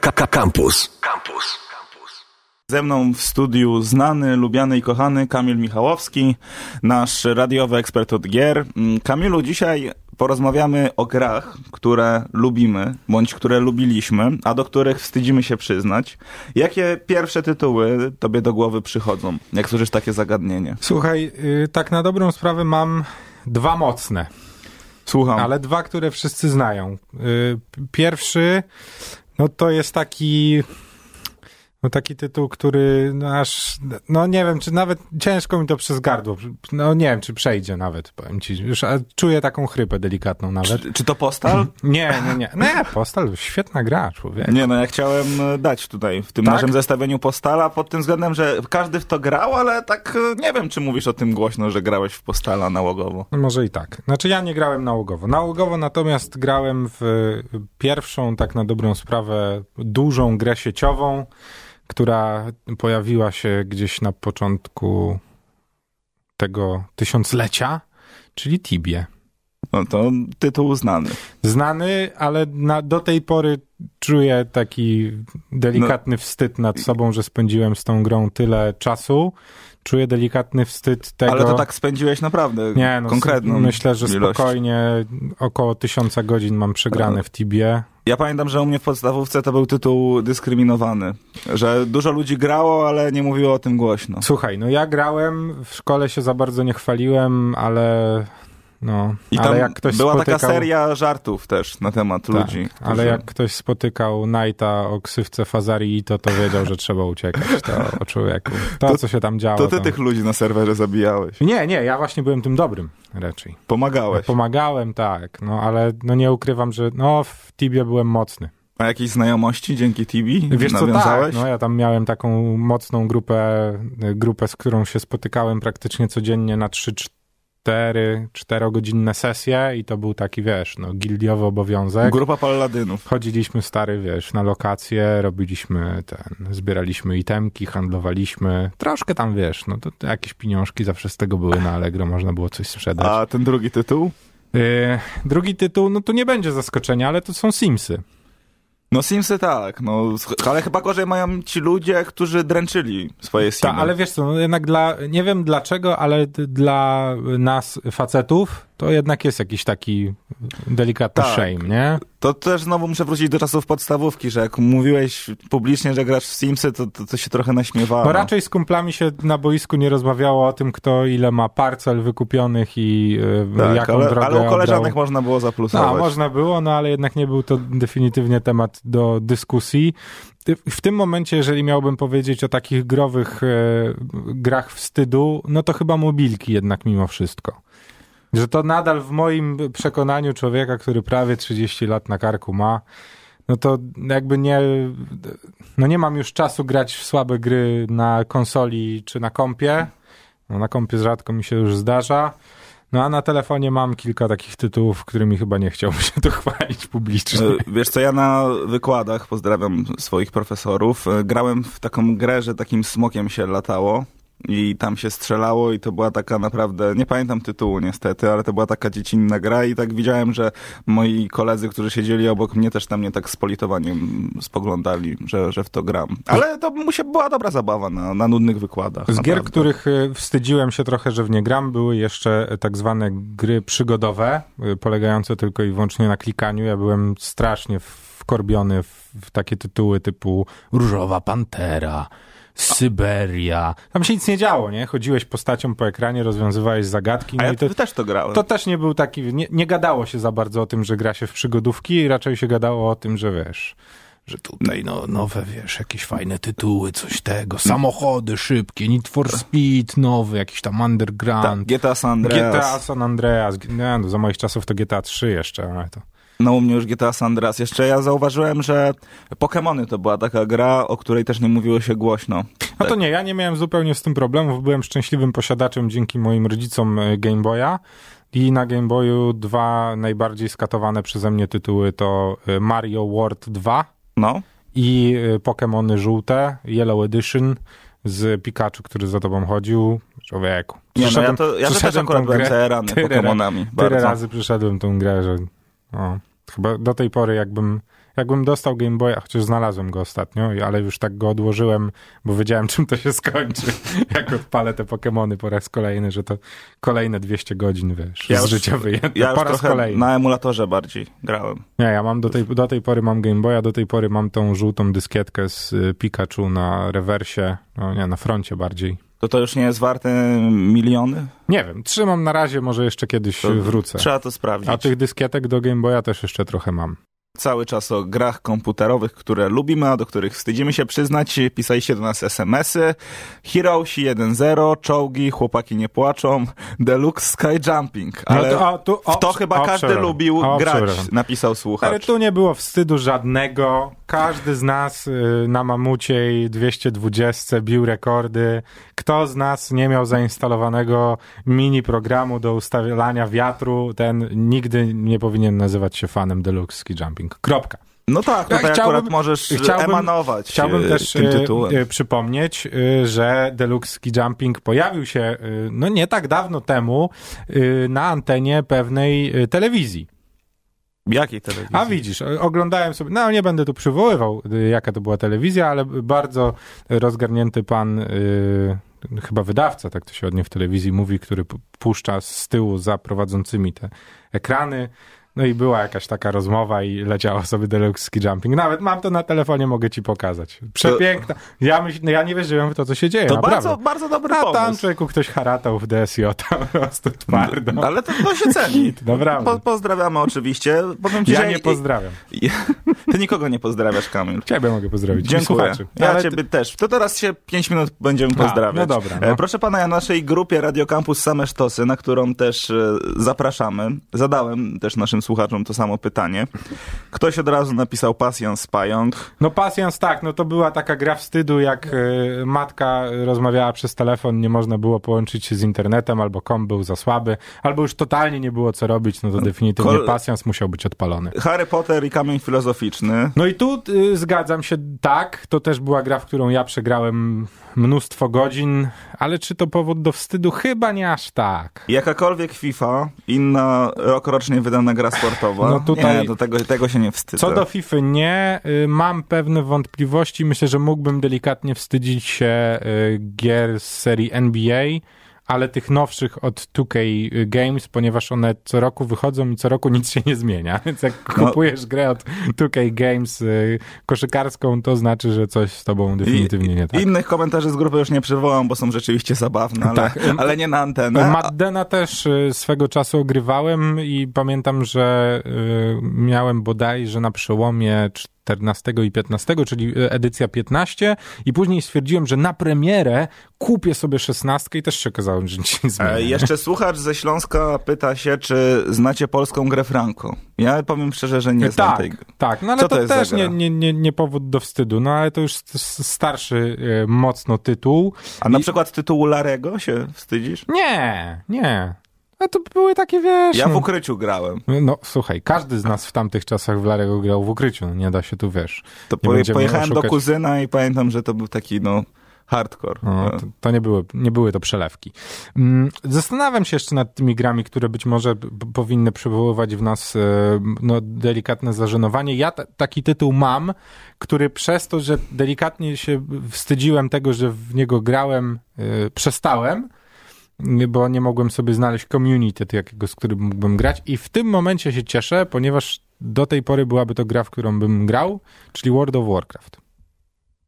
Campus. Campus. Ze mną w studiu znany, lubiany i kochany Kamil Michałowski, nasz radiowy ekspert od gier. Mm, Kamilu, dzisiaj porozmawiamy o grach, które lubimy, bądź które lubiliśmy, a do których wstydzimy się przyznać. Jakie pierwsze tytuły tobie do głowy przychodzą, jak słyszysz takie zagadnienie? Słuchaj, yy, tak na dobrą sprawę mam dwa mocne. Słucham. Ale dwa, które wszyscy znają. Yy, pierwszy, no to jest taki no taki tytuł, który no aż, no nie wiem, czy nawet ciężko mi to przez gardło, no nie wiem, czy przejdzie nawet, powiem ci, już czuję taką chrypę delikatną nawet. Czy, czy to Postal? nie, nie, nie, nie, Postal, świetna gra, człowiek. Nie, no ja chciałem e, dać tutaj, w tym tak? naszym zestawieniu Postala, pod tym względem, że każdy w to grał, ale tak e, nie wiem, czy mówisz o tym głośno, że grałeś w Postala nałogowo. No może i tak. Znaczy ja nie grałem nałogowo. Nałogowo natomiast grałem w pierwszą, tak na dobrą sprawę, dużą grę sieciową, która pojawiła się gdzieś na początku tego tysiąclecia, czyli Tibie. No to tytuł znany. Znany, ale na, do tej pory czuję taki delikatny no. wstyd nad sobą, że spędziłem z tą grą tyle czasu. Czuję delikatny wstyd tego. Ale to tak spędziłeś naprawdę Nie, no, konkretną. Myślę, że ilość. spokojnie około tysiąca godzin mam przegrane w Tibie. Ja pamiętam, że u mnie w podstawówce to był tytuł dyskryminowany. Że dużo ludzi grało, ale nie mówiło o tym głośno. Słuchaj, no ja grałem, w szkole się za bardzo nie chwaliłem, ale no, I ale jak ktoś była spotykał... taka seria żartów też na temat tak, ludzi. Którzy... Ale jak ktoś spotykał Knighta o ksywce Fazari, to to wiedział, że trzeba uciekać. To o człowieku. To, to co się tam działo. To ty tych ludzi na serwerze zabijałeś. Nie, nie, ja właśnie byłem tym dobrym raczej. Pomagałeś. Pomagałem, tak. No ale no nie ukrywam, że no w Tibie byłem mocny. A jakieś znajomości dzięki Tibi Wiesz co, tak, no ja tam miałem taką mocną grupę, grupę, z którą się spotykałem praktycznie codziennie na 3 cztery, czterogodzinne sesje i to był taki, wiesz, no, gildiowy obowiązek. Grupa paladynów. Chodziliśmy, stary, wiesz, na lokacje, robiliśmy ten, zbieraliśmy itemki, handlowaliśmy, troszkę tam, wiesz, no to, to jakieś pieniążki zawsze z tego były na Allegro, można było coś sprzedać. A ten drugi tytuł? Yy, drugi tytuł, no to nie będzie zaskoczenia, ale to są Simsy. No Simsy tak, no, ale chyba gorzej mają ci ludzie, którzy dręczyli swoje Simy. Tak, ale wiesz co, no jednak dla, nie wiem dlaczego, ale dla nas facetów to jednak jest jakiś taki delikatny tak. shame, nie? To też znowu muszę wrócić do czasów podstawówki, że jak mówiłeś publicznie, że grasz w Simsy, to, to, to się trochę naśmiewało. Bo raczej z kumplami się na boisku nie rozmawiało o tym, kto ile ma parcel wykupionych i yy, tak, jaką ale, drogę Ale u koleżanek obrał. można było zaplusować. No, można było, no ale jednak nie był to definitywnie temat do dyskusji. W tym momencie, jeżeli miałbym powiedzieć o takich growych e, grach wstydu, no to chyba mobilki jednak mimo wszystko. Że to nadal w moim przekonaniu człowieka, który prawie 30 lat na karku ma, no to jakby nie, no nie mam już czasu grać w słabe gry na konsoli czy na kompie. No na kompie rzadko mi się już zdarza. No a na telefonie mam kilka takich tytułów, którymi chyba nie chciałbym się to chwalić publicznie. E, wiesz co, ja na wykładach, pozdrawiam swoich profesorów, e, grałem w taką grę, że takim smokiem się latało i tam się strzelało i to była taka naprawdę, nie pamiętam tytułu niestety, ale to była taka dziecinna gra i tak widziałem, że moi koledzy, którzy siedzieli obok mnie też tam mnie tak z politowaniem spoglądali, że, że w to gram. Ale to była dobra zabawa na, na nudnych wykładach. Z naprawdę. gier, których e, wstydziłem się trochę, że w nie gram, były jeszcze tak zwane gry przygodowe, e, polegające tylko i wyłącznie na klikaniu. Ja byłem strasznie wkorbiony w, w takie tytuły typu Różowa Pantera, Syberia. Tam się nic nie działo, nie? Chodziłeś postacią po ekranie, rozwiązywałeś zagadki. No A ja i to, też to grałem. To też nie był taki, nie, nie gadało się za bardzo o tym, że gra się w przygodówki, raczej się gadało o tym, że wiesz, że tutaj no, nowe, wiesz, jakieś fajne tytuły, coś tego, samochody szybkie, Need for Speed nowy, jakiś tam Underground. Tak, GTA San Andreas. GTA San Andreas. Nie, no, za moich czasów to GTA 3 jeszcze, ale to... No u mnie już GTA San Andreas. Jeszcze ja zauważyłem, że Pokémony to była taka gra, o której też nie mówiło się głośno. No to nie, ja nie miałem zupełnie z tym problemów. Byłem szczęśliwym posiadaczem dzięki moim rodzicom e, Game Boya. I na Game Boyu dwa najbardziej skatowane przeze mnie tytuły to e, Mario World 2 no. i e, Pokémony żółte, Yellow Edition z Pikachu, który za tobą chodził. Człowieku. Nie, no ja to, ja to też akurat byłem zajarany Pokémonami. Tyle razy przyszedłem tą grę, że no, chyba do tej pory jakbym jakbym dostał Game Boya, chociaż znalazłem go ostatnio, ale już tak go odłożyłem, bo wiedziałem, czym to się skończy, jak odpalę te Pokémony po raz kolejny, że to kolejne 200 godzin, wiesz, Ja z już- życia wyjęte Ja po raz kolejny. na emulatorze bardziej grałem. Nie, ja mam do tej, do tej pory mam Game Boya, do tej pory mam tą żółtą dyskietkę z y, Pikachu na rewersie, no nie, na froncie bardziej. To to już nie jest warte miliony? Nie wiem, trzymam na razie, może jeszcze kiedyś To wrócę. Trzeba to sprawdzić. A tych dyskietek do Game Boya też jeszcze trochę mam. Cały czas o grach komputerowych, które lubimy, a do których wstydzimy się przyznać. Pisaliście do nas SMS-y. Heroesi 1.0, czołgi, chłopaki nie płaczą, Deluxe Sky Jumping. Ale No to, a, tu, w to chyba o, każdy lubił O, grać, napisał słuchacz. Ale tu nie było wstydu żadnego. Każdy z nas y, na Mamuciej 220 bił rekordy. Kto z nas nie miał zainstalowanego mini programu do ustawiania wiatru, ten nigdy nie powinien nazywać się fanem Deluxe Ski Jumping. Kropka. No tak, tutaj chciałbym- akurat możesz chciałbym- emanować Chciałbym e, też tym e, tytułem. e, przypomnieć, że Deluxe Ski Jumping pojawił się no nie tak dawno temu na antenie pewnej telewizji. Jakiej telewizji? A widzisz, oglądałem sobie, no nie będę tu przywoływał, y, jaka to była telewizja, ale bardzo rozgarnięty pan, y, chyba wydawca, tak to się od niej w telewizji mówi, który puszcza z tyłu za prowadzącymi te ekrany. No i była jakaś taka rozmowa i leciało sobie Deluxe Ski Jumping. Nawet mam to na telefonie, mogę ci pokazać. Przepiękna. Ja, myśl, no ja nie wierzyłem w to, co się dzieje, To naprawdę. bardzo, bardzo dobry A tam pomysł. człowieku ktoś haratał w DSJ, tam po prostu twardo. Ale to, to się ceni. Naprawdę. Po, pozdrawiamy oczywiście. Powiem ci, Ja że nie pozdrawiam. Ty nikogo nie pozdrawiasz, Kamil. Ciebie mogę pozdrowić. Dziękuję. Ja Ale ciebie też. To teraz się 5 minut będziemy pozdrawiać. no dobra, no. E, Proszę pana, ja naszej grupie Radio Campus Same Sztosy, na którą też e, zapraszamy, zadałem też naszym słuchaczom to samo pytanie. Ktoś od razu napisał Pasjans Pająk. No pasjans tak, no to była taka gra wstydu, jak e, matka rozmawiała przez telefon, nie można było połączyć się z internetem, albo kom był za słaby, albo już totalnie nie było co robić, no to definitywnie kol- pasjans musiał być odpalony. Harry Potter i Kamień Filozoficzny. No i tu y, zgadzam się, tak, to też była gra, w którą ja przegrałem mnóstwo godzin, ale czy to powód do wstydu? Chyba nie aż tak. Jakakolwiek FIFA, inna rokrocznie wydana gra sportowa. No tutaj- Nie, do tego, tego się nie wstydzę. Co do FIFA nie, y, mam pewne wątpliwości. Myślę, że mógłbym delikatnie wstydzić się y, gier z serii NBA, ale tych nowszych od 2K Games, ponieważ one co roku wychodzą i co roku nic się nie zmienia. Więc jak No. kupujesz grę od 2K Games y, koszykarską, to znaczy, że coś z tobą definitywnie nie tak. Innych komentarzy z grupy już nie przywołam, bo są rzeczywiście zabawne, ale, Tak. ale nie na antenę. Maddena też y, swego czasu ogrywałem i pamiętam, że y, miałem bodajże na przełomie 14 i 15, czyli y, edycja 15 i później stwierdziłem, że na premierę kupię sobie 16 i też się okazało, że nic nie zmienia. E, jeszcze słuchacz ze Śląska pyta się, czy znacie polską grę Franco. Ja powiem szczerze, że nie znam tak, tej tak, no ale Co to, to też nie, nie, nie, nie powód do wstydu, no ale to już starszy y, mocno tytuł. A na I- przykład tytułu Larego się wstydzisz? Nie, nie. A to były takie, wiesz... Ja w no- ukryciu grałem. No słuchaj, każdy z nas w tamtych czasach w Larego grał w ukryciu, no nie da się tu, wiesz. To będziemy pojechałem do kuzyna i pamiętam, że to był taki, no, hardcore. No, E, to, to nie, były, nie były to przelewki. Mm, Zastanawiam się jeszcze nad tymi grami, które być może powinny przywoływać w nas e, no, delikatne zażenowanie. Ja ta, taki tytuł mam, który przez to, że delikatnie się wstydziłem tego, że w niego grałem, e, przestałem, bo nie mogłem sobie znaleźć community jakiego, z którym mógłbym grać i w tym momencie się cieszę, ponieważ do tej pory byłaby to gra, w którą bym grał, czyli World of Warcraft.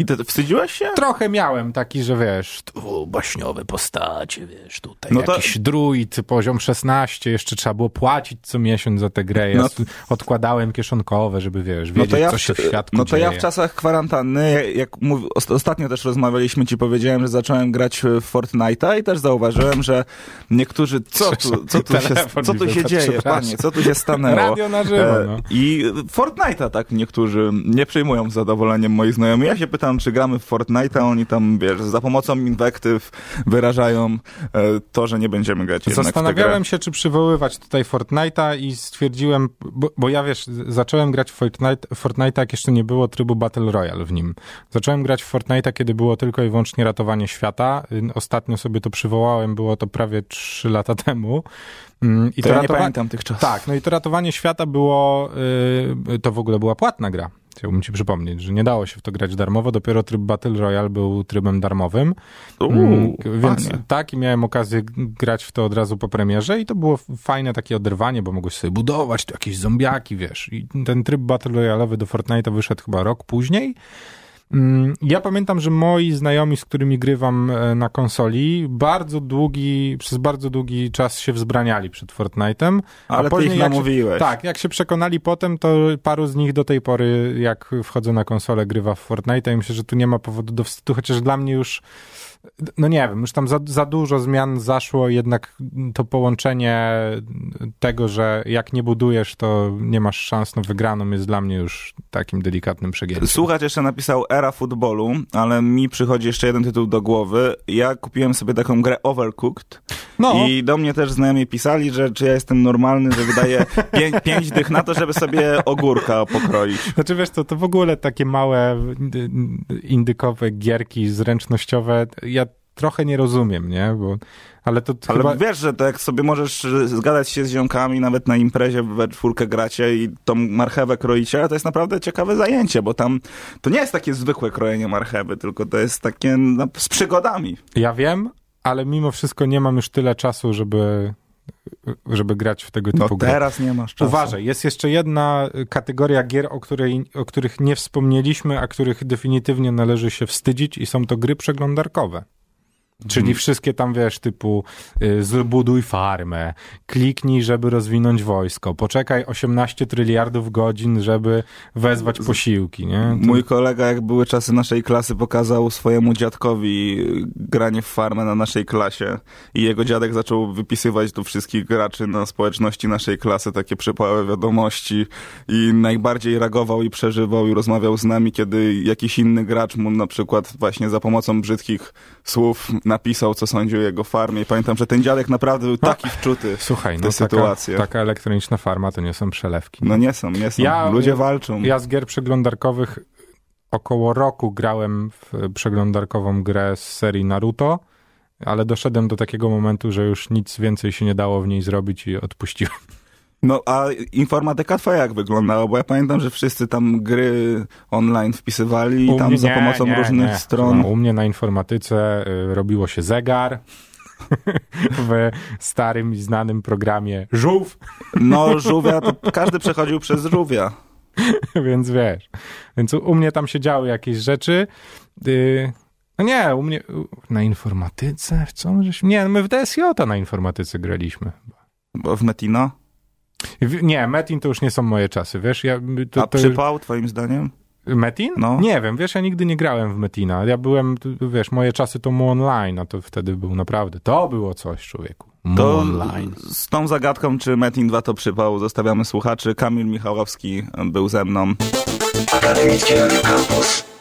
I ty wstydziłeś się? Trochę miałem taki, że wiesz, tu baśniowe postacie, wiesz, tutaj No to- jakiś druid, poziom 16, jeszcze trzeba było płacić co miesiąc za tę grę. Ja No- odkładałem kieszonkowe, żeby wiesz, No wiedzieć, to, ja co się w świadku no to ja dzieje. w czasach kwarantanny, jak- jak mów, ost- ostatnio też rozmawialiśmy, ci powiedziałem, że zacząłem grać w Fortnite'a i też zauważyłem, że niektórzy, co tu, co tu się, co tu się dzieje, panie, co tu się stanęło? Radio na żywo, E, no. I Fortnite'a tak niektórzy nie przyjmują z zadowoleniem moi znajomi. Ja się pytam, pytam, czy gramy w Fortnite'a, oni tam, wiesz, za pomocą inwektyw wyrażają e, to, że nie będziemy grać Zastanawiałem się, czy przywoływać tutaj Fortnite'a i stwierdziłem, bo, bo ja wiesz, zacząłem grać w Fortnite, Fortnite'a, jak jeszcze nie było trybu Battle Royale w nim. Zacząłem grać w Fortnite'a, kiedy było tylko i wyłącznie ratowanie świata. Ostatnio sobie to przywołałem, było to prawie 3 lata temu. Mm, I to, to ja nie pamiętam tych czasów. Tak, no i to ratowanie świata było, yy, to w ogóle była płatna gra. Chciałbym ci przypomnieć, że nie dało się w to grać darmowo, dopiero tryb Battle Royale był trybem darmowym. Uuu, mm, Więc fajnie. tak, i miałem okazję grać w to od razu po premierze i to było fajne takie oderwanie, bo mogłeś sobie budować tu jakieś zombiaki, wiesz. I ten tryb Battle Royale'owy do Fortnite'a wyszedł chyba rok później. Mm, ja pamiętam, że moi znajomi, z którymi grywam e, na konsoli, bardzo długi, przez bardzo długi czas się wzbraniali przed Fortnite'em. Ale później, ty ich namówiłeś. Się, tak, jak się przekonali potem, to paru z nich do tej pory, jak wchodzę na konsolę, grywa w Fortnite'a i myślę, że tu nie ma powodu do wstydu, chociaż dla mnie już no nie wiem, już tam za, za dużo zmian zaszło, jednak to połączenie tego, że jak nie budujesz, to nie masz szans na wygraną, jest dla mnie już takim delikatnym przegięciem. Słuchacz jeszcze napisał Era Futbolu, ale mi przychodzi jeszcze jeden tytuł do głowy. Ja kupiłem sobie taką grę Overcooked no. i do mnie też znajomi pisali, że czy ja jestem normalny, że wydaję pię pięć dych na to, żeby sobie ogórka pokroić. Znaczy wiesz co, to w ogóle takie małe indykowe gierki zręcznościowe, ja trochę nie rozumiem, nie? Bo, ale to ale chyba... wiesz, że to jak sobie możesz zgadać się z ziomkami, nawet na imprezie we czwórkę gracie i tą marchewę kroicie, ale to jest naprawdę ciekawe zajęcie, bo tam to nie jest takie zwykłe krojenie marchewy, tylko to jest takie no, z przygodami. Ja wiem, ale mimo wszystko nie mam już tyle czasu, żeby żeby grać w tego typu no, gry. teraz nie masz czasu. Uważaj, jest jeszcze jedna kategoria gier, o, której, o których nie wspomnieliśmy, a których definitywnie należy się wstydzić i są to gry przeglądarkowe. Czyli hmm. wszystkie tam, wiesz, typu y, zbuduj farmę, kliknij, żeby rozwinąć wojsko, poczekaj 18 tryliardów godzin, żeby wezwać posiłki, nie? To... Mój kolega, jak były czasy naszej klasy, pokazał swojemu dziadkowi granie w farmę na naszej klasie i jego dziadek zaczął wypisywać tu wszystkich graczy na społeczności naszej klasy, takie przypałe wiadomości i najbardziej reagował i przeżywał i rozmawiał z nami, kiedy jakiś inny gracz mu na przykład właśnie za pomocą brzydkich słów napisał, co sądził o jego farmie. I pamiętam, że ten dziadek naprawdę był no, taki wczuty słuchaj, w tę no, sytuację. Taka, taka elektroniczna farma to nie są przelewki. No nie są, nie są. Ja, Ludzie walczą. Ja z gier przeglądarkowych około roku grałem w przeglądarkową grę z serii Naruto, ale doszedłem do takiego momentu, że już nic więcej się nie dało w niej zrobić i odpuściłem. No a informatyka twoja jak wyglądała? Bo ja pamiętam, że wszyscy tam gry online wpisywali i tam mnie, za pomocą nie, różnych nie. stron. u mnie na informatyce y, robiło się zegar w starym i znanym programie Żółw. No żółwia, to każdy przechodził przez żółwia. Więc wiesz. Więc u, u, mnie tam się działy jakieś rzeczy. Y, no nie, u mnie na informatyce, w co możesz... Nie, my w DSJ na informatyce graliśmy. Bo w Metino? Nie, Metin to już nie są moje czasy, wiesz? Ja, to, A przypał, twoim zdaniem? Metin? No. Nie wiem, wiesz, ja nigdy nie grałem w Metina. Ja byłem, wiesz, moje czasy to mu online, a to wtedy był naprawdę, to było coś, człowieku. Mu to online. Z tą zagadką, czy Metin 2 to przypał, zostawiamy słuchaczy. Kamil Michałowski był ze mną. Akademicki Radio Campus.